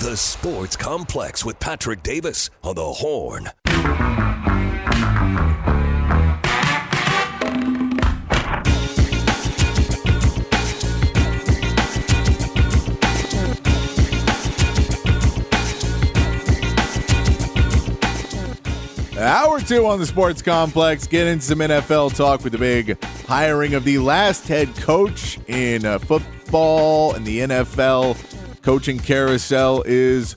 The Sports Complex with Patrick Davis on the Horn. Hour two on the Sports Complex. Get into some NFL talk with the big hiring of the last head coach in uh, football and the NFL. Coaching carousel is,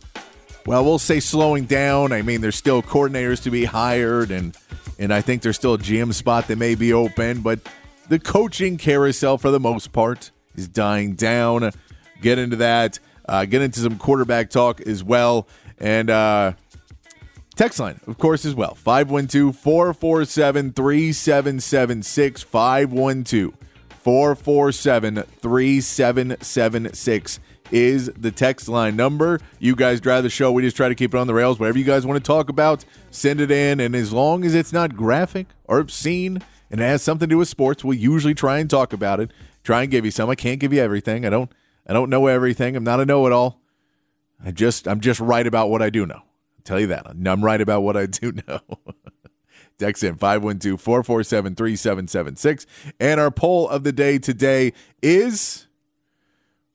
well, we'll say slowing down. I mean, there's still coordinators to be hired, and and I think there's still a GM spot that may be open, but the coaching carousel, for the most part, is dying down. Get into that. Uh, get into some quarterback talk as well, and. uh Text line, of course, as well. 512 447 3776. 512 447 3776 is the text line number. You guys drive the show. We just try to keep it on the rails. Whatever you guys want to talk about, send it in. And as long as it's not graphic or obscene and it has something to do with sports, we'll usually try and talk about it. Try and give you some. I can't give you everything. I don't I don't know everything. I'm not a know-it-all. I just I'm just right about what I do know I'll tell you that. I'm right about what I do know. Text in 512 447 3776. And our poll of the day today is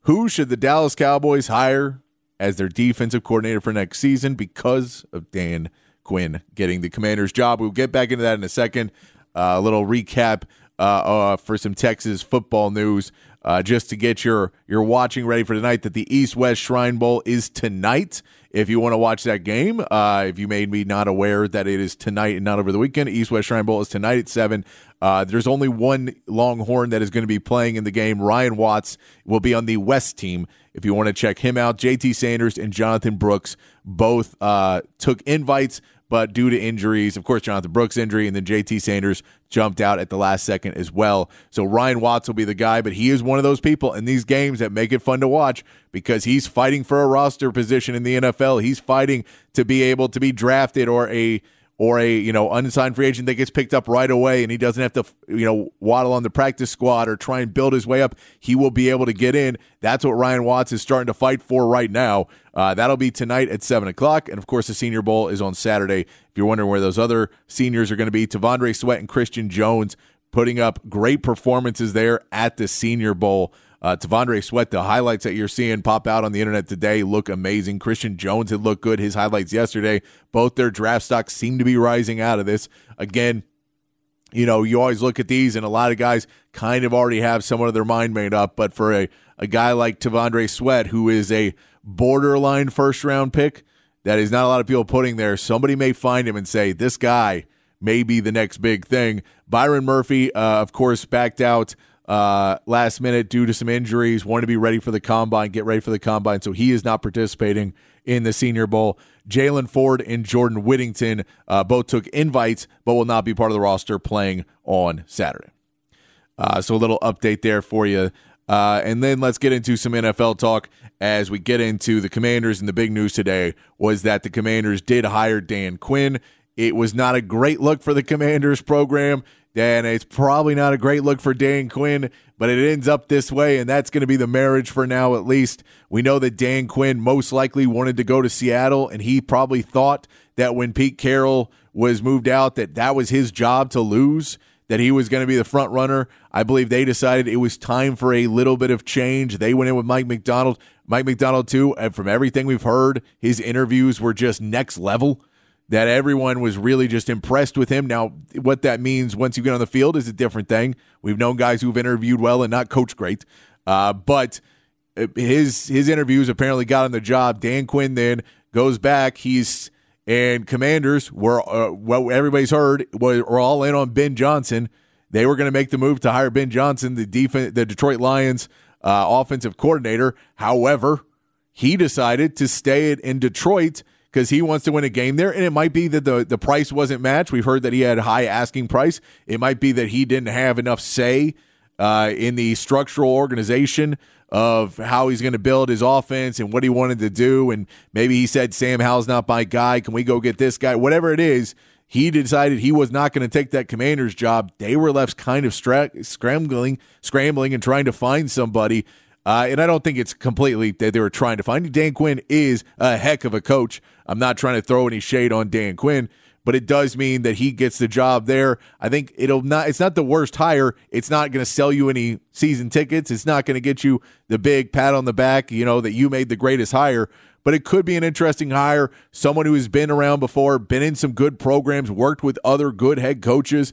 who should the Dallas Cowboys hire as their defensive coordinator for next season because of Dan Quinn getting the commander's job? We'll get back into that in a second. Uh, a little recap uh, uh, for some Texas football news. Uh, just to get your your watching ready for tonight, that the East West Shrine Bowl is tonight if you want to watch that game. Uh, if you made me not aware that it is tonight and not over the weekend, East West Shrine Bowl is tonight at 7. Uh, there's only one Longhorn that is going to be playing in the game. Ryan Watts will be on the West team. If you want to check him out, JT Sanders and Jonathan Brooks both uh, took invites but due to injuries, of course, Jonathan Brooks' injury, and then JT Sanders jumped out at the last second as well. So Ryan Watts will be the guy, but he is one of those people in these games that make it fun to watch because he's fighting for a roster position in the NFL. He's fighting to be able to be drafted or a or a you know unsigned free agent that gets picked up right away and he doesn't have to you know waddle on the practice squad or try and build his way up he will be able to get in. That's what ryan watts is starting to fight for right now. Uh, that'll be tonight at 7 o'clock. And of course the senior bowl is on saturday. If you're wondering where those other seniors are going to be T'Vondre Sweat and christian jones putting up great performances there at the senior bowl uh, T'Vondre Sweat, the highlights that you're seeing pop out on the internet today look amazing. Christian Jones had looked good. His highlights yesterday, both their draft stocks seem to be rising out of this. Again, you know, you always look at these, and a lot of guys kind of already have somewhat of their mind made up. But for a, a guy like T'Vondre Sweat, who is a borderline first round pick, that is not a lot of people putting there, somebody may find him and say, this guy may be the next big thing. Byron Murphy, uh, of course, backed out uh, last minute due to some injuries, wanted to be ready for the combine, get ready for the combine. So he is not participating in the Senior Bowl. Jaylan Ford and Jordan Whittington uh, both took invites, but will not be part of the roster playing on Saturday. Uh, so a little update there for you. Uh, and then let's get into some NFL talk as we get into the Commanders. And the big news today was that the Commanders did hire Dan Quinn. It was not a great look for the Commanders program then it's probably not a great look for Dan Quinn, but it ends up this way, and that's going to be the marriage for now, at least. We know that Dan Quinn most likely wanted to go to Seattle, and he probably thought that when Pete Carroll was moved out, that that was his job to lose, that he was going to be the front runner. I believe they decided it was time for a little bit of change. They went in with Mike Macdonald. Mike Macdonald, too, and from everything we've heard, his interviews were just next level that everyone was really just impressed with him. Now, what that means once you get on the field is a different thing. We've known guys who've interviewed well and not coached great, uh, but his his interviews apparently got him the job. Dan Quinn then goes back. He's and Commanders were uh, well, everybody's heard were all in on Ben Johnson. They were going to make the move to hire Ben Johnson, the defense, the Detroit Lions uh, offensive coordinator. However, he decided to stay in Detroit because he wants to win a game there. And it might be that the, the price wasn't matched. We've heard that he had high asking price. It might be that he didn't have enough say uh, in the structural organization of how he's going to build his offense and what he wanted to do. And maybe he said, Sam Howell's not my guy. Can we go get this guy? Whatever it is, he decided he was not going to take that commander's job. They were left kind of stra- scrambling, scrambling and trying to find somebody. Uh, and I don't think it's completely that they were trying to find. Dan Quinn is a heck of a coach. I'm not trying to throw any shade on Dan Quinn, but it does mean that he gets the job there. I think it'll not. It's not the worst hire. It's not going to sell you any season tickets. It's not going to get you the big pat on the back. You know that you made the greatest hire. But it could be an interesting hire. Someone who has been around before, been in some good programs, worked with other good head coaches,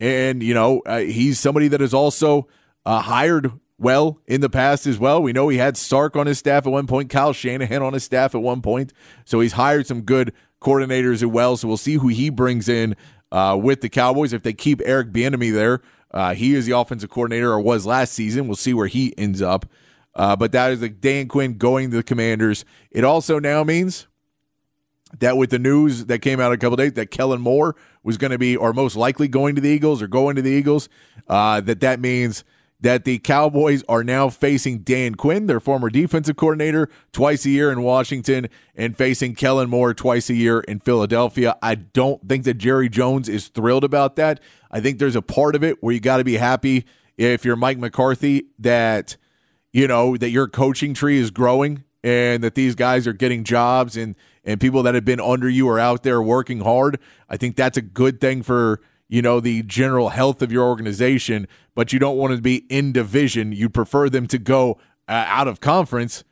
and you know uh, he's somebody that has also uh, hired well in the past as well. We know he had Sark on his staff at one point, Kyle Shanahan on his staff at one point. So he's hired some good coordinators as well. So we'll see who he brings in uh, with the Cowboys. If they keep Eric Bieniemy there, uh, he is the offensive coordinator or was last season. We'll see where he ends up. Uh, but that is the Dan Quinn going to the Commanders. It also now means that with the news that came out a couple days that Kellen Moore was going to be, or most likely going to the Eagles or going to the Eagles, uh, that that means – that the Cowboys are now facing Dan Quinn, their former defensive coordinator, twice a year in Washington, and facing Kellen Moore twice a year in Philadelphia. I don't think that Jerry Jones is thrilled about that. I think there's a part of it where you got to be happy if you're Mike McCarthy that you know that your coaching tree is growing and that these guys are getting jobs and and people that have been under you are out there working hard. I think that's a good thing for you know, the general health of your organization, but you don't want to be in division. You prefer them to go uh, out of conference,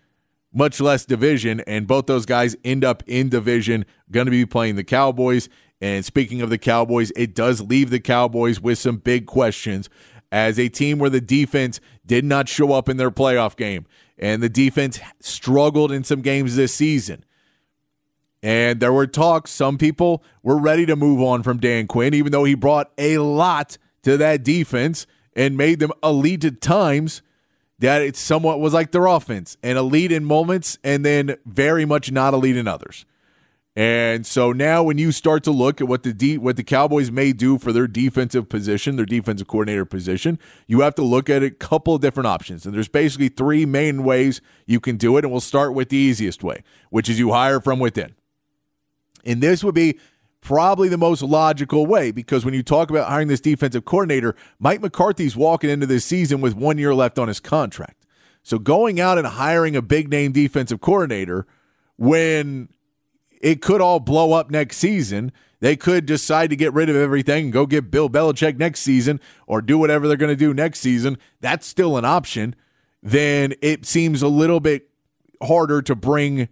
much less division. And both those guys end up in division, going to be playing the Cowboys. And speaking of the Cowboys, it does leave the Cowboys with some big questions as a team where the defense did not show up in their playoff game. And the defense struggled in some games this season. And there were talks. Some people were ready to move on from Dan Quinn, even though he brought a lot to that defense and made them elite at times. That it somewhat was like their offense, and elite in moments, and then very much not elite in others. And so now, when you start to look at what the de- what the Cowboys may do for their defensive position, their defensive coordinator position, you have to look at a couple of different options. And there's basically three main ways you can do it. And we'll start with the easiest way, which is you hire from within. And this would be probably the most logical way because when you talk about hiring this defensive coordinator, Mike McCarthy's walking into this season with one year left on his contract. So going out and hiring a big name defensive coordinator when it could all blow up next season, they could decide to get rid of everything and go get Bill Belichick next season or do whatever they're going to do next season. That's still an option. Then it seems a little bit harder to bring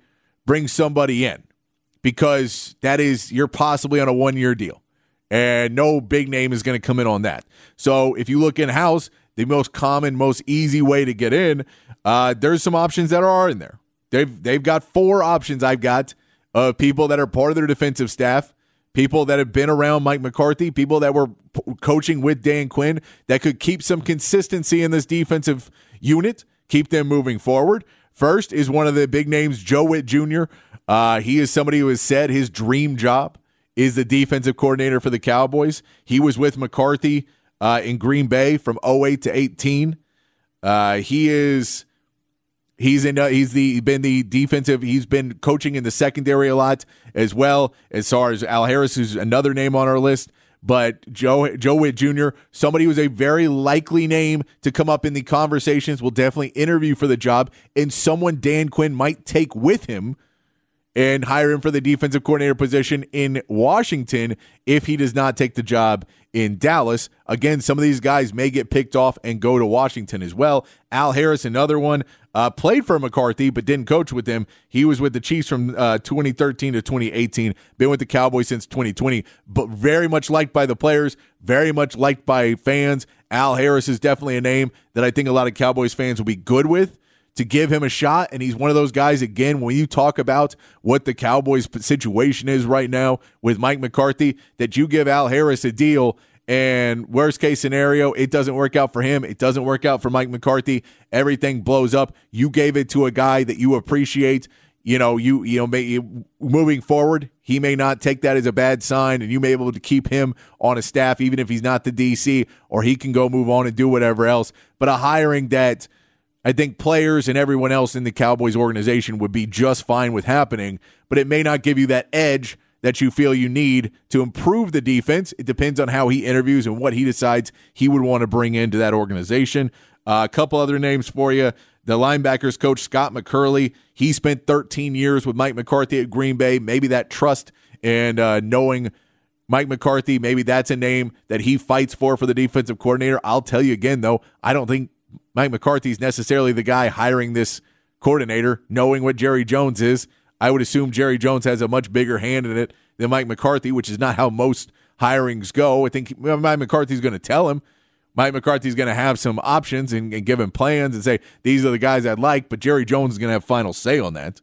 bring somebody in because that is you're possibly on a one year deal, and no big name is going to come in on that. So if you look in house, the most common, most easy way to get in, uh, there's some options that are in there. They've they've got four options. I've got of people that are part of their defensive staff, people that have been around Mike McCarthy, people that were p- coaching with Dan Quinn that could keep some consistency in this defensive unit, keep them moving forward. First is one of the big names, Joe Whitt Jr. Uh, he is somebody who has said his dream job is the defensive coordinator for the Cowboys. He was with McCarthy uh, in Green Bay from 08 to 18. Uh, he is he's in uh, he's the been the defensive he's been coaching in the secondary a lot as well as far as Al Harris who's another name on our list but Joe Joe Whitt Jr. somebody who's a very likely name to come up in the conversations will definitely interview for the job and someone Dan Quinn might take with him and hire him for the defensive coordinator position in Washington if he does not take the job in Dallas. Again, some of these guys may get picked off and go to Washington as well. Al Harris, another one, uh, played for McCarthy but didn't coach with him. He was with the Chiefs from uh, 2013 to 2018, been with the Cowboys since 2020, but very much liked by the players, very much liked by fans. Al Harris is definitely a name that I think a lot of Cowboys fans will be good with to give him a shot. And he's one of those guys, again, when you talk about what the Cowboys situation is right now with Mike McCarthy, that you give Al Harris a deal And worst case scenario, it doesn't work out for him. It doesn't work out for Mike McCarthy. Everything blows up. You gave it to a guy that you appreciate. You know, you you know, may, moving forward, he may not take that as a bad sign, and you may be able to keep him on a staff, even if he's not the DC, or he can go move on and do whatever else. But a hiring that I think players and everyone else in the Cowboys organization would be just fine with happening, but it may not give you that edge that you feel you need to improve the defense. It depends on how he interviews and what he decides he would want to bring into that organization. Uh, a couple other names for you. The linebackers coach, Scott McCurley, he spent 13 years with Mike McCarthy at Green Bay. Maybe that trust and uh, knowing Mike McCarthy, maybe that's a name that he fights for for the defensive coordinator. I'll tell you again, though, I don't think Mike McCarthy's necessarily the guy hiring this coordinator, knowing what Jerry Jones is. I would assume Jerry Jones has a much bigger hand in it than Mike McCarthy, which is not how most hirings go. I think Mike McCarthy's going to tell him. Mike McCarthy's going to have some options and, and, give him plans and say, these are the guys I'd like, but Jerry Jones is going to have final say on that.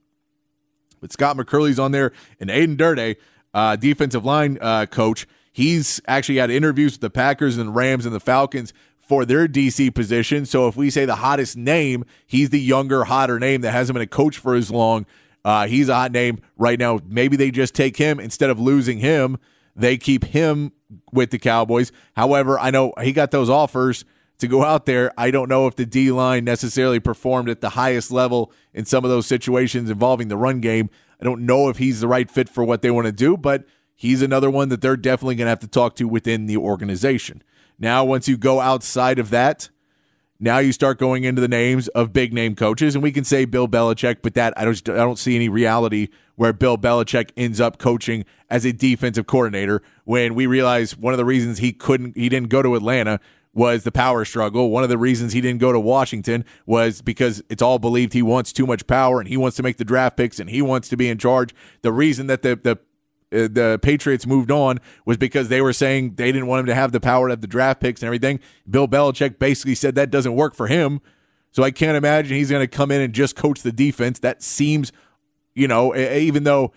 But Scott McCurley's on there, and Aden Durde, uh, defensive line uh, coach, he's actually had interviews with the Packers and the Rams and the Falcons for their DC position. So if we say the hottest name, he's the younger, hotter name that hasn't been a coach for as long uh, he's a hot name right now. Maybe they just take him instead of losing him. They keep him with the Cowboys. However, I know he got those offers to go out there. I don't know if the D line necessarily performed at the highest level in some of those situations involving the run game. I don't know if he's the right fit for what they want to do, but he's another one that they're definitely going to have to talk to within the organization. Now, once you go outside of that, now you start going into the names of big name coaches, and we can say Bill Belichick, but that I don't I don't see any reality where Bill Belichick ends up coaching as a defensive coordinator. When we realize one of the reasons he couldn't he didn't go to Atlanta was the power struggle. One of the reasons he didn't go to Washington was because it's all believed he wants too much power and he wants to make the draft picks and he wants to be in charge. The reason that the the the Patriots moved on was because they were saying they didn't want him to have the power to have the draft picks and everything. Bill Belichick basically said that doesn't work for him. So I can't imagine he's going to come in and just coach the defense. That seems, you know, even though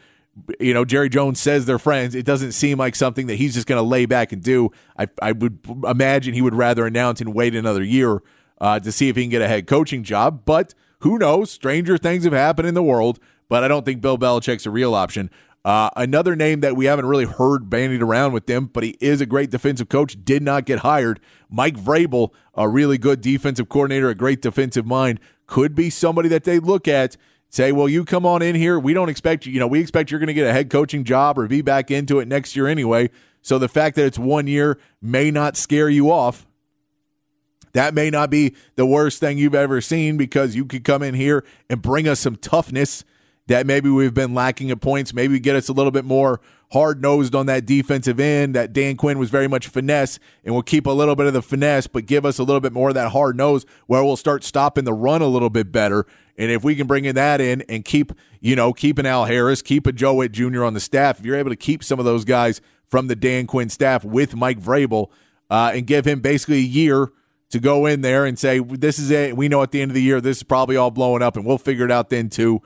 you know Jerry Jones says they're friends, it doesn't seem like something that he's just going to lay back and do. I I would imagine he would rather announce and wait another year uh, to see if he can get a head coaching job. But who knows? Stranger things have happened in the world. But I don't think Bill Belichick's a real option. Uh, another name that we haven't really heard bandied around with them, but he is a great defensive coach, did not get hired. Mike Vrabel, a really good defensive coordinator, a great defensive mind, could be somebody that they look at, say, well, you come on in here. We don't expect you, you know, we expect you're going to get a head coaching job or be back into it next year anyway. So the fact that it's one year may not scare you off. That may not be the worst thing you've ever seen because you could come in here and bring us some toughness that maybe we've been lacking at points. Maybe get us a little bit more hard nosed on that defensive end. That Dan Quinn was very much finesse, and we'll keep a little bit of the finesse, but give us a little bit more of that hard nose where we'll start stopping the run a little bit better. And if we can bring in that in and keep, you know, keep an Al Harris, keep a Joe Whitt Jr. on the staff, if you're able to keep some of those guys from the Dan Quinn staff with Mike Vrabel uh, and give him basically a year to go in there and say, this is it. We know at the end of the year, this is probably all blowing up, and we'll figure it out then too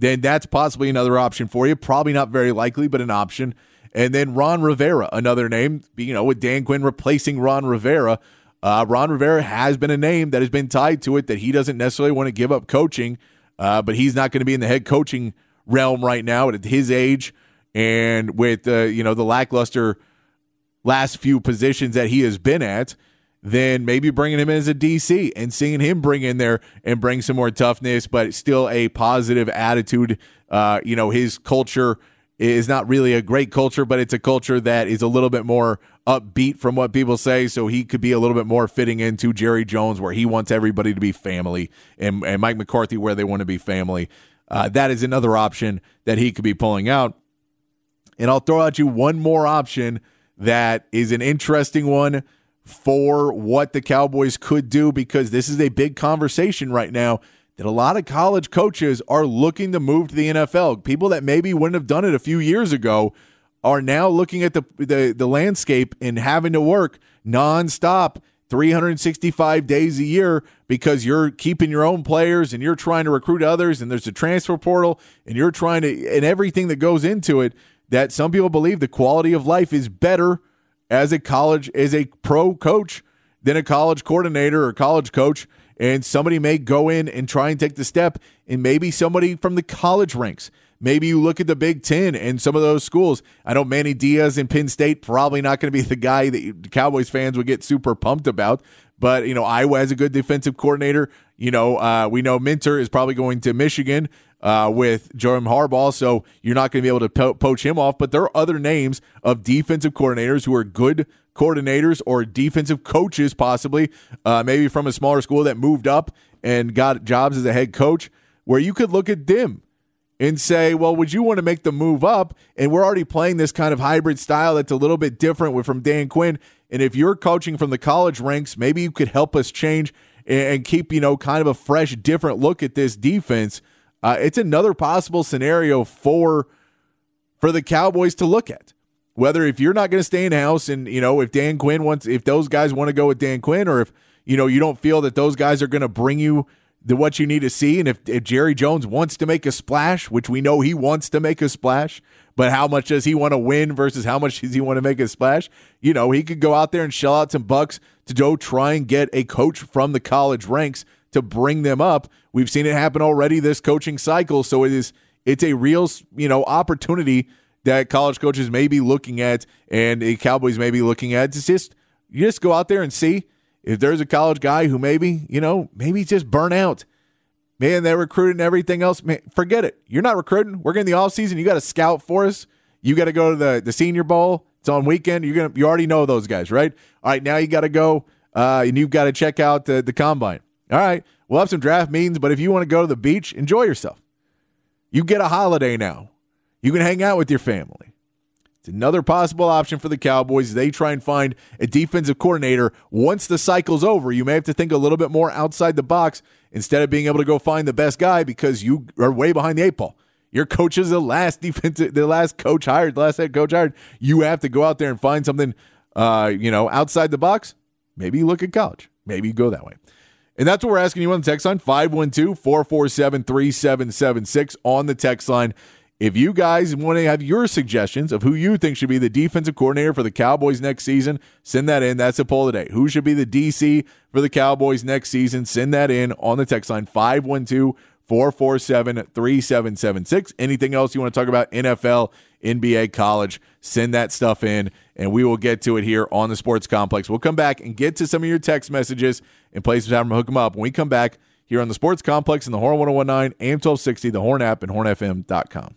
then that's possibly another option for you. Probably not very likely, but an option. And then Ron Rivera, another name, you know, with Dan Quinn replacing Ron Rivera. Uh, Ron Rivera has been a name that has been tied to it that he doesn't necessarily want to give up coaching, uh, but he's not going to be in the head coaching realm right now at his age and with uh, you know the lackluster last few positions that he has been at then maybe bringing him in as a DC and seeing him bring in there and bring some more toughness, but still a positive attitude. Uh, you know, his culture is not really a great culture, but it's a culture that is a little bit more upbeat from what people say. So he could be a little bit more fitting into Jerry Jones, where he wants everybody to be family, and, and Mike McCarthy, where they want to be family. Uh, that is another option that he could be pulling out. And I'll throw out you one more option that is an interesting one for what the Cowboys could do because this is a big conversation right now that a lot of college coaches are looking to move to the NFL. People that maybe wouldn't have done it a few years ago are now looking at the the, the landscape and having to work nonstop 365 days a year because you're keeping your own players and you're trying to recruit others and there's a transfer portal and you're trying to and everything that goes into it that some people believe the quality of life is better as a college, as a pro coach than a college coordinator or college coach. And somebody may go in and try and take the step, and maybe somebody from the college ranks. Maybe you look at the Big Ten and some of those schools. I know Manny Diaz in Penn State probably not going to be the guy that Cowboys fans would get super pumped about. But you know, Iowa has a good defensive coordinator. You know, uh, we know Minter is probably going to Michigan uh, with Jerome Harbaugh, so you're not going to be able to po- poach him off. But there are other names of defensive coordinators who are good coordinators or defensive coaches, possibly, uh, maybe from a smaller school that moved up and got jobs as a head coach, where you could look at them and say, well, would you want to make the move up? And we're already playing this kind of hybrid style that's a little bit different from Dan Quinn. And if you're coaching from the college ranks, maybe you could help us change and keep, you know, kind of a fresh, different look at this defense. Uh, it's another possible scenario for for the Cowboys to look at. Whether if you're not going to stay in house and, you know, if Dan Quinn wants, if those guys want to go with Dan Quinn or if, you know, you don't feel that those guys are going to bring you the what you need to see. And if, if Jerry Jones wants to make a splash, which we know he wants to make a splash, but how much does he want to win versus how much does he want to make a splash? You know, he could go out there and shell out some bucks to go try and get a coach from the college ranks to bring them up. We've seen it happen already this coaching cycle, so it is it's a real you know opportunity that college coaches may be looking at and the Cowboys may be looking at. It's just you just go out there and see if there's a college guy who maybe, you know, maybe just burn out. Man, they're recruiting everything else. Man, forget it. You're not recruiting. We're getting the off season. You got to scout for us. You got to go to the, the senior bowl. It's on weekend. You're gonna you already know those guys, right? All right, now you got to go uh, and you've got to check out the, the combine. All right, we'll have some draft meetings, but if you want to go to the beach, enjoy yourself. You get a holiday now. You can hang out with your family. It's another possible option for the Cowboys. They try and find a defensive coordinator once the cycle's over. You may have to think a little bit more outside the box instead of being able to go find the best guy because you are way behind the eight ball. Your coach is the last defensive, the last coach hired, the last head coach hired. You have to go out there and find something, uh, you know, outside the box. Maybe look at college. Maybe go that way. And that's what we're asking you on the text line 512 447 3776 on the text line. If you guys want to have your suggestions of who you think should be the defensive coordinator for the Cowboys next season, send that in. That's a poll today. Who should be the DC for the Cowboys next season? Send that in on the text line 512 447 3776. Anything else you want to talk about? NFL, NBA, college, send that stuff in and we will get to it here on the Sports Complex. We'll come back and get to some of your text messages and places to have them hook them up. When we come back here on the Sports Complex in the Horn 1019, AM 1260, the Horn app, and hornfm.com.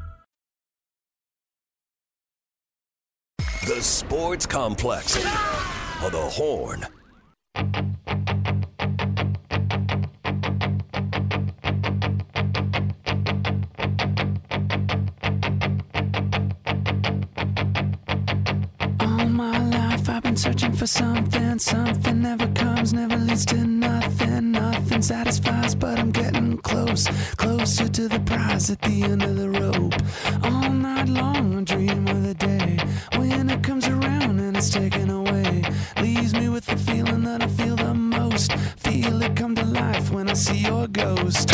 The Sports Complex of the Horn. All my life I've been searching for something. Something never comes, never leads to nothing. Nothing satisfies, but I'm getting close. Closer to the prize at the end of the rope. All night long, I dream it's taken away. Leaves me with the feeling that I feel the most. Feel it come to life when I see your ghost.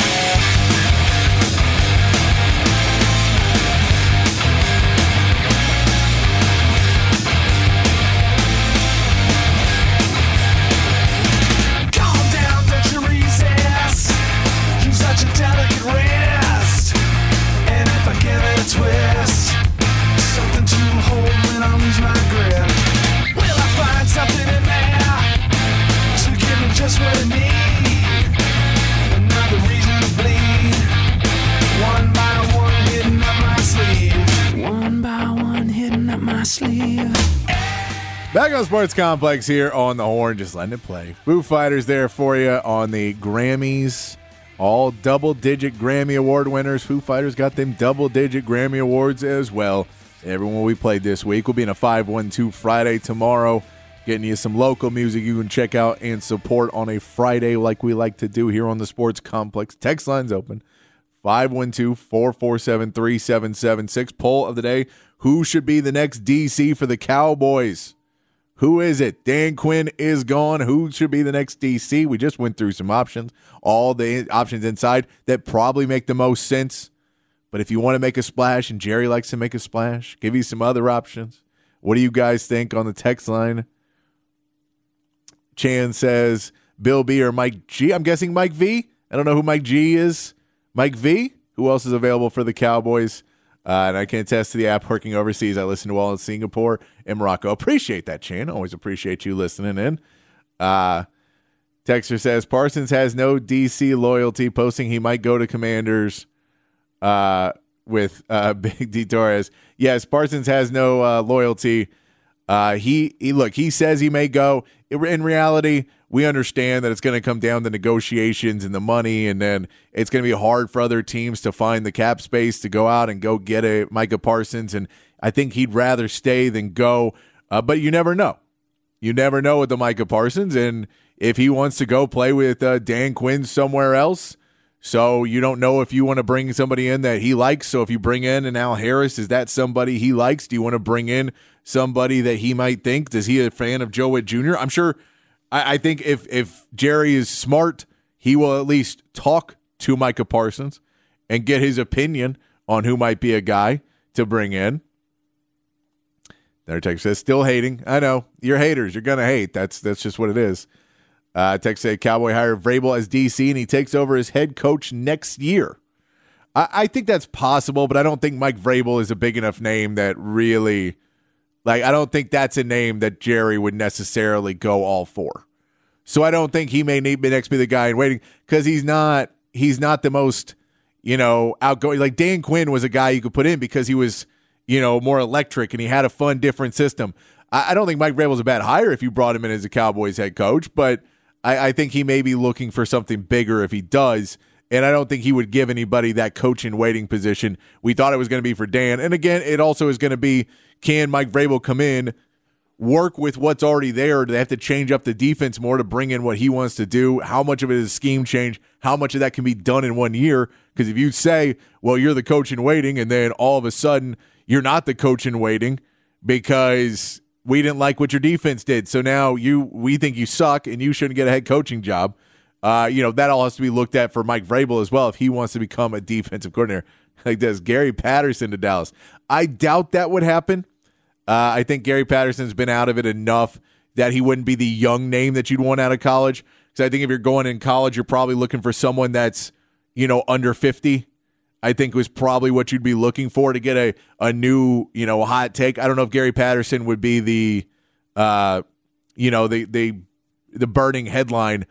Sports Complex here on the Horn, just letting it play. Foo Fighters there for you on the Grammys. All double digit Grammy Award winners. Foo Fighters got them double digit Grammy Awards as well. Everyone we played this week will be in a 512 Friday tomorrow, getting you some local music you can check out and support on a Friday like we like to do here on the Sports Complex. Text lines open 512 447 3776. Poll of the day Who should be the next DC for the Cowboys? Who is it? Dan Quinn is gone. Who should be the next DC? We just went through some options, all the options inside that probably make the most sense. But if you want to make a splash, and Jerry likes to make a splash, give you some other options. What do you guys think on the text line? Chan says Bill B or Mike G. I'm guessing Mike V. I don't know who Mike G is. Mike V. Who else is available for the Cowboys? Uh, and I can attest to the app working overseas. I listen to all in Singapore and Morocco. Appreciate that, Chan. Always appreciate you listening in. Uh, Texter says Parsons has no DC loyalty, posting he might go to Commanders uh, with uh, Big D Torres. Yes, Parsons has no uh, loyalty. Uh, he, he look. He says he may go. In reality, we understand that it's going to come down to negotiations and the money, and then it's going to be hard for other teams to find the cap space to go out and go get a Micah Parsons. And I think he'd rather stay than go. Uh, but you never know. You never know with the Micah Parsons, and if he wants to go play with uh, Dan Quinn somewhere else, so you don't know if you want to bring somebody in that he likes. So if you bring in an Al Harris, is that somebody he likes? Do you want to bring in somebody that he might think? Does he a fan of Joe Whitt Jr.? I'm sure. I, I think if if Jerry is smart, he will at least talk to Micah Parsons and get his opinion on who might be a guy to bring in. Their text says, "Still hating. I know you're haters. You're gonna hate. That's that's just what it is." Uh, text Cowboy hire Vrabel as DC and he takes over as head coach next year. I, I think that's possible, but I don't think Mike Vrabel is a big enough name that really, like, I don't think that's a name that Jerry would necessarily go all for. So I don't think he may need next be the guy in waiting because he's not he's not the most you know outgoing. Like Dan Quinn was a guy you could put in because he was you know more electric and he had a fun different system. I, I don't think Mike Vrabel's a bad hire if you brought him in as a Cowboys head coach, but I, I think he may be looking for something bigger if he does. And I don't think he would give anybody that coach in waiting position. We thought it was going to be for Dan. And again, it also is going to be can Mike Vrabel come in, work with what's already there? Do they have to change up the defense more to bring in what he wants to do? How much of it is a scheme change? How much of that can be done in one year? Because if you say, well, you're the coach in waiting, and then all of a sudden you're not the coach in waiting because we didn't like what your defense did. So now you we think you suck and you shouldn't get a head coaching job. Uh, you know, that all has to be looked at for Mike Vrabel as well if he wants to become a defensive coordinator like this. Gary Patterson to Dallas. I doubt that would happen. Uh, I think Gary Patterson's been out of it enough that he wouldn't be the young name that you'd want out of college. Because I think if you're going in college, you're probably looking for someone that's, you know, under 50 I think was probably what you'd be looking for to get a, a new, you know, hot take. I don't know if Gary Patterson would be the, uh, you know, the, the, the burning headline,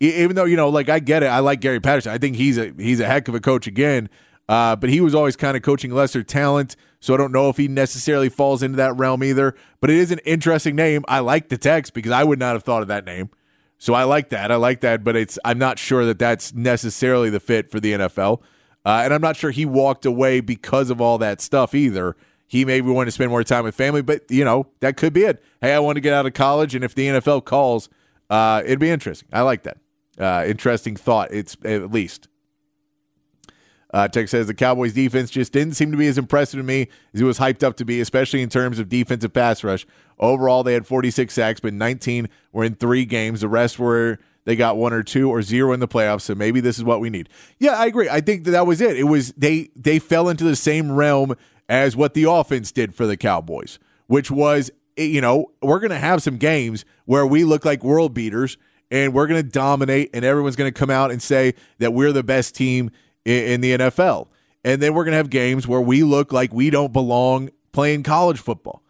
even though, you know, like I get it. I like Gary Patterson. I think he's a, he's a heck of a coach again. Uh, but he was always kind of coaching lesser talent. So I don't know if he necessarily falls into that realm either. But it is an interesting name. I like the text because I would not have thought of that name. So I like that. I like that. But it's, I'm not sure that that's necessarily the fit for the NFL. Uh, and I'm not sure he walked away because of all that stuff either. He maybe wanted to spend more time with family, but you know that could be it. Hey, I want to get out of college, and if the NFL calls, uh, it'd be interesting. I like that. Uh, interesting thought. It's at least. Uh, Tech says the Cowboys defense just didn't seem to be as impressive to me as it was hyped up to be, especially in terms of defensive pass rush. Overall, they had 46 sacks, but 19 were in three games. The rest were they got one or two or zero in the playoffs, so maybe this is what we need. Yeah, I agree. I think that, that was it. It was they they fell into the same realm as what the offense did for the Cowboys, which was eh, you know, we're to have some games where we look like world beaters and we're to dominate and everyone's to come out and say that we're the best team in, in the NFL. And then we're going to have games where we look like we don't belong playing college football.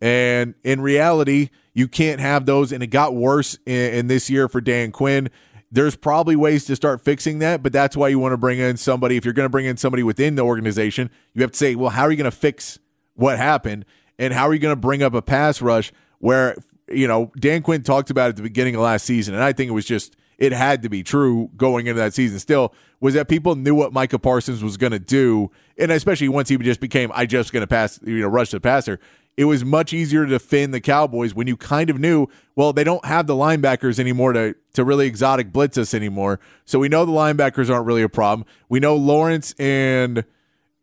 And in reality, you can't have those. And it got worse in, in this year for Dan Quinn. There's probably ways to start fixing that, but that's why you want to bring in somebody. If you're going to bring in somebody within the organization, you have to say, well, how are you going to fix what happened? And how are you going to bring up a pass rush where, you know, Dan Quinn talked about at the beginning of last season, and I think it was just it had to be true going into that season still was that people knew what Micah Parsons was going to do, and especially once he just became I just going to pass, you know, rush the passer. It was much easier to defend the Cowboys when you kind of knew, well, they don't have the linebackers anymore to to really exotic blitz us anymore. So we know the linebackers aren't really a problem. We know Lawrence and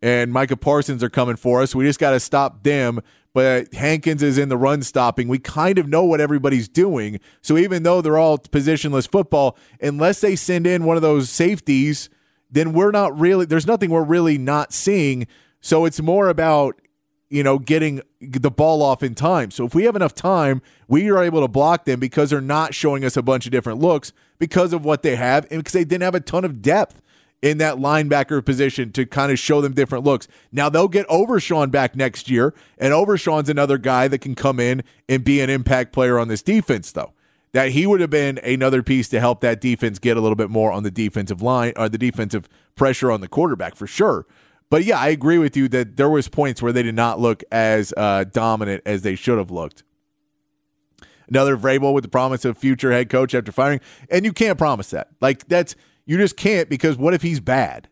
and Micah Parsons are coming for us. We just got to stop them. But Hankins is in the run stopping. We kind of know what everybody's doing. So even though they're all positionless football, unless they send in one of those safeties, then we're not really, there's nothing we're really not seeing. So it's more about, you know, getting the ball off in time. So if we have enough time, we are able to block them because they're not showing us a bunch of different looks because of what they have and because they didn't have a ton of depth in that linebacker position to kind of show them different looks. Now they'll get Overshown back next year, and Overshown's another guy that can come in and be an impact player on this defense, though. That he would have been another piece to help that defense get a little bit more on the defensive line or the defensive pressure on the quarterback for sure. But yeah, I agree with you that there was points where they did not look as uh, dominant as they should have looked. Another Vrabel with the promise of future head coach after firing, and you can't promise that. Like that's you just can't because what if he's bad?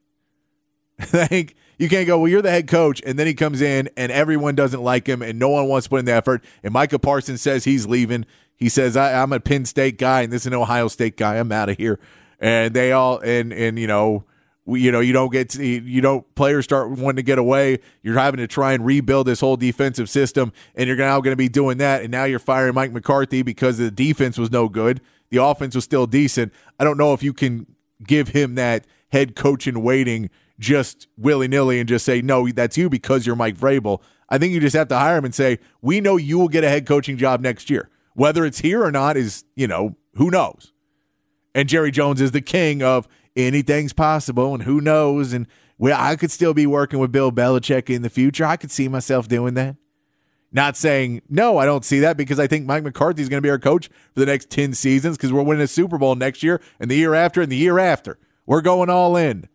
like you can't go, well, you're the head coach, and then he comes in and everyone doesn't like him and no one wants to put in the effort. And Micah Parsons says he's leaving. He says, I, am a Penn State guy and this is an Ohio State guy. I'm out of here. And they all and and you know, we, you know, you don't get to, you don't players start wanting to get away. You're having to try and rebuild this whole defensive system, and you're now going to be doing that. And now you're firing Mike McCarthy because the defense was no good. The offense was still decent. I don't know if you can give him that head coach in waiting just willy nilly and just say, no, that's you because you're Mike Vrabel. I think you just have to hire him and say, we know you will get a head coaching job next year. Whether it's here or not is, you know, who knows? And Jerry Jones is the king of anything's possible and who knows. And well, I could still be working with Bill Belichick in the future. I could see myself doing that. Not saying, no, I don't see that because I think Mike McCarthy is going to be our coach for the next 10 seasons because we're winning a Super Bowl next year and the year after and the year after. We're going all in.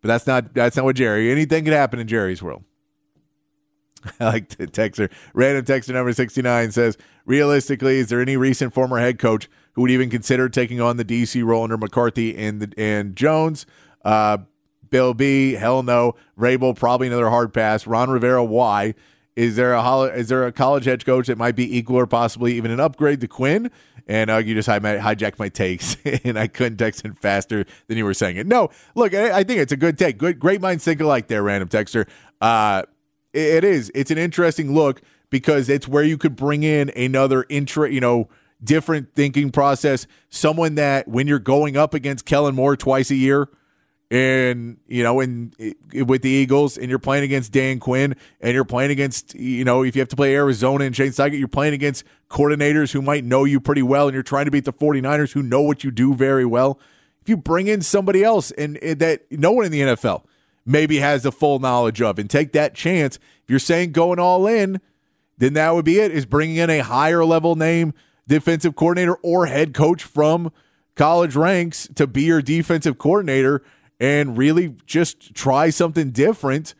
But that's not that's not what Jerry. Anything could happen in Jerry's world. I like the texter. Random texter number 69 says, realistically, is there any recent former head coach who would even consider taking on the DC role under McCarthy and the, and Jones? Uh, Bill B, hell no. Vrabel, probably another hard pass. Ron Rivera, why? Is there a is there a college head coach that might be equal or possibly even an upgrade to Quinn? And uh, you just hijacked my takes, and I couldn't text it faster than you were saying it. No, look, I, I think it's a good take. Good, great minds think alike there, random texter. Uh, it, it is. It's an interesting look because it's where you could bring in another intra, you know, different thinking process. Someone that when you're going up against Kellen Moore twice a year, and you know, in with the Eagles, and you're playing against Dan Quinn, and you're playing against you know, if you have to play Arizona and Shane Steichen, you're playing against coordinators who might know you pretty well, and you're trying to beat the 49ers who know what you do very well. If you bring in somebody else and, and that no one in the NFL maybe has the full knowledge of, and take that chance, if you're saying going all in, then that would be it. Is bringing in a higher level name defensive coordinator or head coach from college ranks to be your defensive coordinator and really just try something different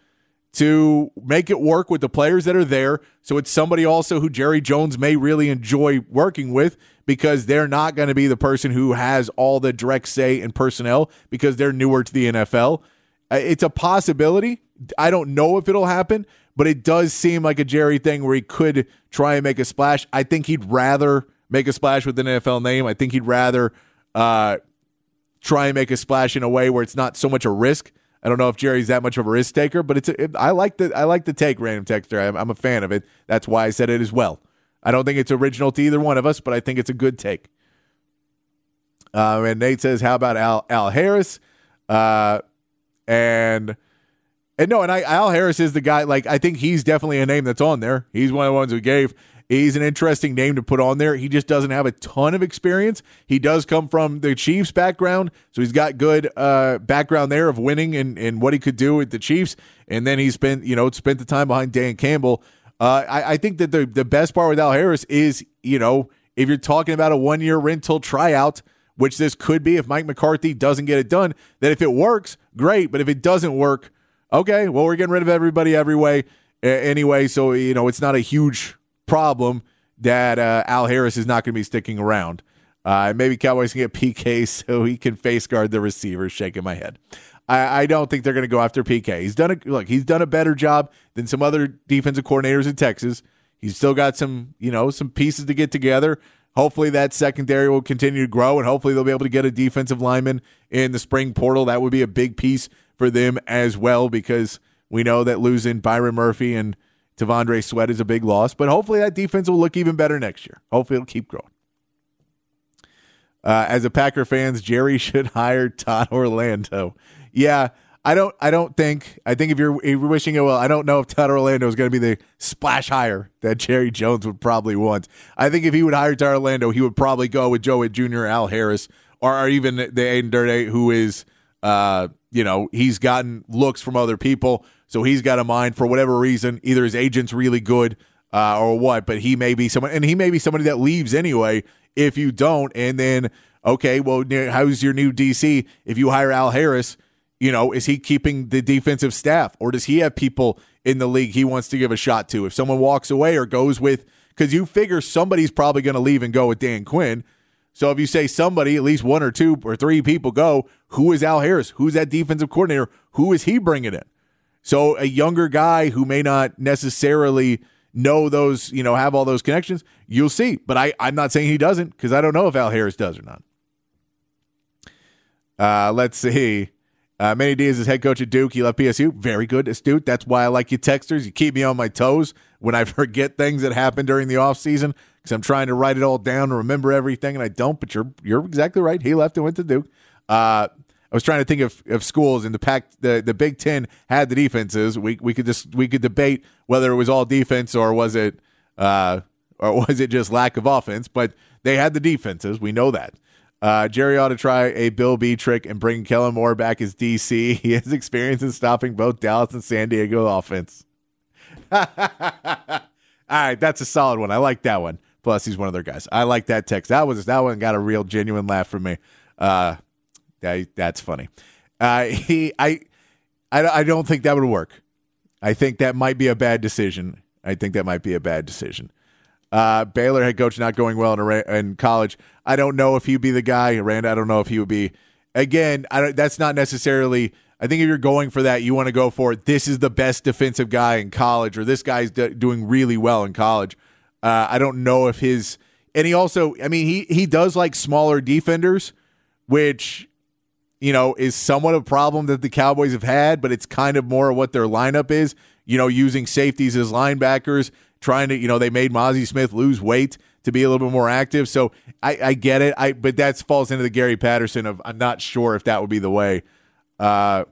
to make it work with the players that are there. So it's somebody also who Jerry Jones may really enjoy working with because they're not going to be the person who has all the direct say in personnel because they're newer to the NFL. Uh, it's a possibility. I don't know if it'll happen, but it does seem like a Jerry thing where he could try and make a splash. I think he'd rather make a splash with an NFL name. I think he'd rather uh, try and make a splash in a way where it's not so much a risk. I don't know if Jerry's that much of a risk taker, but it's a, it, I like the I like the take random texter. I'm, I'm a fan of it. That's why I said it as well. I don't think it's original to either one of us, but I think it's a good take. Uh, and Nate says, "How about Al Al Harris?" Uh, and and no, and I, Al Harris is the guy. Like I think he's definitely a name that's on there. He's one of the ones who gave He's an interesting name to put on there. He just doesn't have a ton of experience. He does come from the Chiefs background, so he's got good uh, background there of winning and, and what he could do with the Chiefs. And then he spent, you know, spent the time behind Dan Campbell. Uh, I, I think that the the best part with Al Harris is, you know, if you're talking about a one year rental tryout, which this could be if Mike McCarthy doesn't get it done, that if it works, great. But if it doesn't work, okay, well, we're getting rid of everybody every way anyway. So, you know, it's not a huge problem that uh, Al Harris is not going to be sticking around. Uh, maybe Cowboys can get PK so he can face guard the receivers. Shaking my head. I, I don't think they're going to go after PK. He's done a look. He's done a better job than some other defensive coordinators in Texas. He's still got some, you know, some pieces to get together. Hopefully that secondary will continue to grow, and hopefully they'll be able to get a defensive lineman in the spring portal. That would be a big piece for them as well, because we know that losing Byron Murphy and T'Vondre Sweat is a big loss. But hopefully that defense will look even better next year. Hopefully it'll keep growing. Uh, as a Packer fans, Jerry should hire Todd Orlando. Yeah, I don't. I don't think. I think if you're, if you're wishing it well, I don't know if Todd Orlando is going to be the splash hire that Jerry Jones would probably want. I think if he would hire Todd Orlando, he would probably go with Joe Jr., Al Harris, or, or even the Aden Durde, who is, uh, you know, he's gotten looks from other people, so he's got a mind for whatever reason. Either his agent's really good uh, or what, but he may be someone, and he may be somebody that leaves anyway if you don't. And then, okay, well, how's your new DC? If you hire Al Harris you know, is he keeping the defensive staff or does he have people in the league he wants to give a shot to? If someone walks away or goes with, because you figure somebody's probably going to leave and go with Dan Quinn. So if you say somebody, at least one or two or three people go, who is Al Harris? Who's that defensive coordinator? Who is he bringing in? So a younger guy who may not necessarily know those, you know, have all those connections, you'll see. But I, I'm not saying he doesn't because I don't know if Al Harris does or not. Uh, let's see. Uh, Manny Diaz is head coach at Duke. He left PSU. Very good, astute. That's why I like you texters. You keep me on my toes when I forget things that happened during the offseason because I'm trying to write it all down and remember everything, and I don't. But you're you're exactly right. He left and went to Duke. Uh, I was trying to think of, of schools in the pack. The, the Big Ten had the defenses. We we could just we could debate whether it was all defense or was it uh, or was it just lack of offense. But they had the defenses. We know that. Uh, Jerry ought to try a Bill B trick and bring Kellen Moore back as DC. He has experience in stopping both Dallas and San Diego offense. All right, that's a solid one. I like that one. Plus, he's one of their guys. I like that text. That was that one got a real genuine laugh from me. Uh, that, that's funny. Uh, he, I, I, I don't think that would work. I think that might be a bad decision. I think that might be a bad decision. Uh, Baylor head coach not going well in, in college. I don't know if he'd be the guy. Rand, I don't know if he would be. Again, that's not necessarily. I think if you're going for that, you want to go for it. This is the best defensive guy in college, or this guy's d- doing really well in college. Uh, I don't know if his and he also. I mean, he he does like smaller defenders, which you know is somewhat a problem that the Cowboys have had, but it's kind of more what their lineup is. You know, using safeties as linebackers trying to, you know, they made Mazi Smith lose weight to be a little bit more active. So I, I get it. I but that falls into the Gary Patterson of I'm not sure if that would be the way. Uh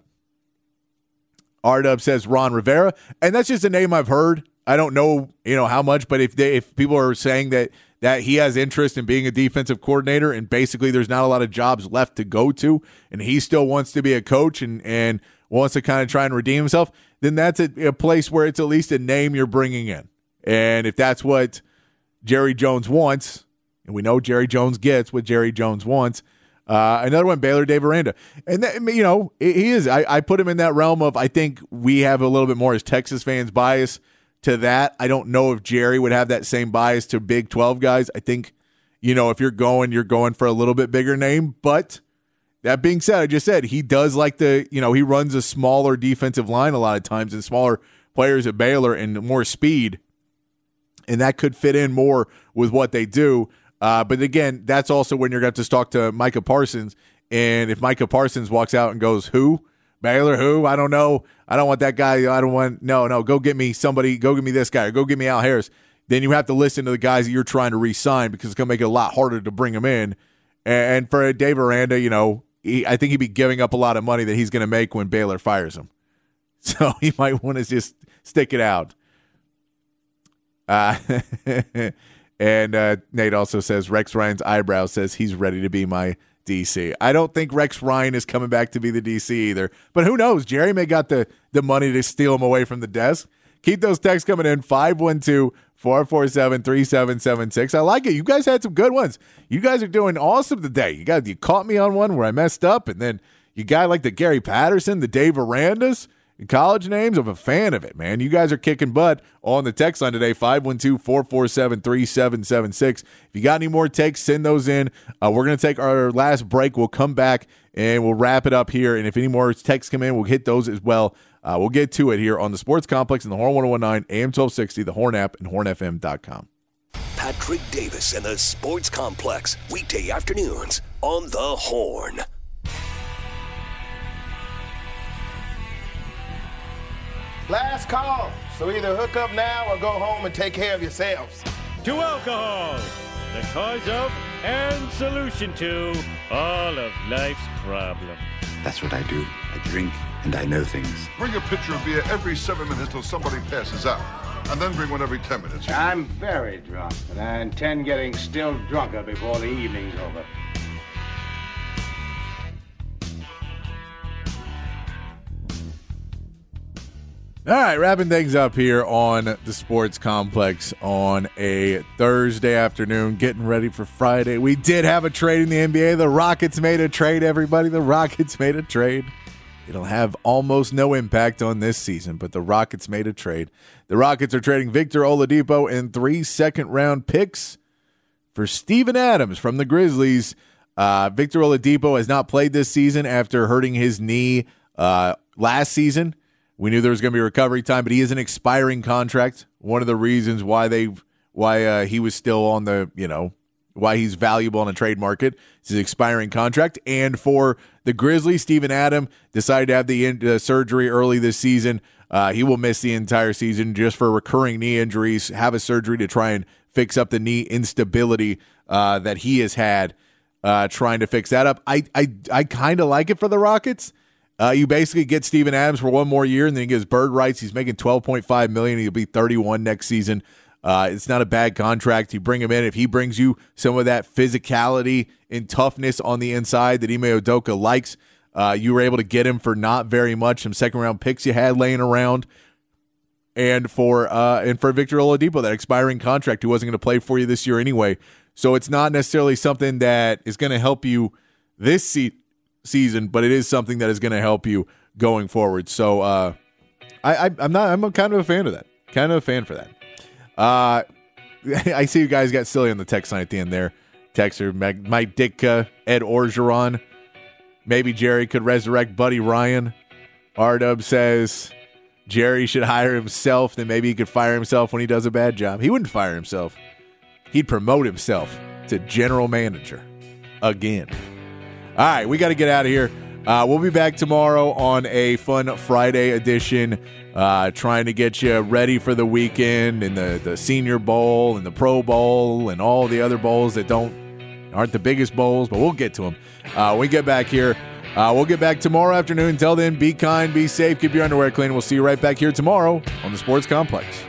R says Ron Rivera, and that's just a name I've heard. I don't know, you know, how much, but if they if people are saying that that he has interest in being a defensive coordinator and basically there's not a lot of jobs left to go to and he still wants to be a coach and and wants to kind of try and redeem himself, then that's a, a place where it's at least a name you're bringing in. And if that's what Jerry Jones wants, and we know Jerry Jones gets what Jerry Jones wants, uh, another one, Baylor Dave Aranda. And, that, you know, he is. I, I put him in that realm of I think we have a little bit more as Texas fans bias to that. I don't know if Jerry would have that same bias to Big 12 guys. I think, you know, if you're going, you're going for a little bit bigger name. But that being said, I just said he does like the, you know, he runs a smaller defensive line a lot of times and smaller players at Baylor and more speed and that could fit in more with what they do. Uh, but again, that's also when you're going to talk to Micah Parsons. And if Micah Parsons walks out and goes, who? Baylor, who? I don't know. I don't want that guy. I don't want, no, no, go get me somebody. Go get me this guy or go get me Al Harris. Then you have to listen to the guys that you're trying to re sign because it's going to make it a lot harder to bring them in. And for Dave Aranda, you know, he, I think he'd be giving up a lot of money that he's going to make when Baylor fires him. So he might want to just stick it out. Uh, and uh, Nate also says Rex Ryan's eyebrow says he's ready to be my DC. I don't think Rex Ryan is coming back to be the DC either. But who knows? Jerry may got the, the money to steal him away from the desk. Keep those texts coming in 512 447 3776. I like it. You guys had some good ones. You guys are doing awesome today. You got you caught me on one where I messed up, and then you got like the Gary Patterson, the Dave Arandas college names, I'm a fan of it, man. You guys are kicking butt on the text line today, 512 447 3776. If you got any more takes, send those in. Uh, we're going to take our last break. We'll come back and we'll wrap it up here. And if any more texts come in, we'll hit those as well. Uh, we'll get to it here on the Sports Complex in the Horn 1019, AM 1260, the Horn app, and hornfm.com. Patrick Davis and the Sports Complex, weekday afternoons on the Horn. Last call. So either hook up now or go home and take care of yourselves. to alcohol, the cause of and solution to all of life's problems. That's what I do. I drink and I know things. Bring a pitcher of beer every seven minutes till somebody passes out. And then bring one every ten minutes. I'm very drunk, and I intend getting still drunker before the evening's over. All right, wrapping things up here on the Sports Complex on a Thursday afternoon, getting ready for Friday. We did have a trade in the NBA. The Rockets made a trade, everybody. The Rockets made a trade. It'll have almost no impact on this season, but the Rockets made a trade. The Rockets are trading Victor Oladipo and three second round picks for Steven Adams from the Grizzlies. Uh, Victor Oladipo has not played this season after hurting his knee uh, last season. We knew there was going to be recovery time, but he is an expiring contract. One of the reasons why they why uh, he was still on the you know why he's valuable on a trade market is his expiring contract. And for the Grizzlies, Steven Adam decided to have the in, uh, surgery early this season. Uh, he will miss the entire season just for recurring knee injuries. Have a surgery to try and fix up the knee instability uh, that he has had. Uh, trying to fix that up. I I I kind of like it for the Rockets. Uh, you basically get Steven Adams for one more year, and then he gets bird rights. He's making twelve point five million. He'll be thirty one next season. Uh, it's not a bad contract. You bring him in if he brings you some of that physicality and toughness on the inside that Ime Udoka likes. Uh, you were able to get him for not very much. Some second round picks you had laying around, and for uh, and for Victor Oladipo, that expiring contract, who wasn't going to play for you this year anyway. So it's not necessarily something that is going to help you this season season, but it is something that is going to help you going forward. So uh, I, I'm not. I'm kind of a fan of that. Kind of a fan for that. Uh, I see you guys got silly on the text line at the end there. Texter Mike Ditka, Ed Orgeron. Maybe Jerry could resurrect Buddy Ryan. Rdub says Jerry should hire himself. Then maybe he could fire himself when he does a bad job. He wouldn't fire himself. He'd promote himself to general manager again. All right, we got to get out of here. Uh, we'll be back tomorrow on a fun Friday edition, uh, trying to get you ready for the weekend and the, the Senior Bowl and the Pro Bowl and all the other bowls that don't aren't the biggest bowls, but we'll get to them. Uh, we get back here. Uh, we'll get back tomorrow afternoon. Until then, be kind, be safe, keep your underwear clean. We'll see you right back here tomorrow on the Sports Complex.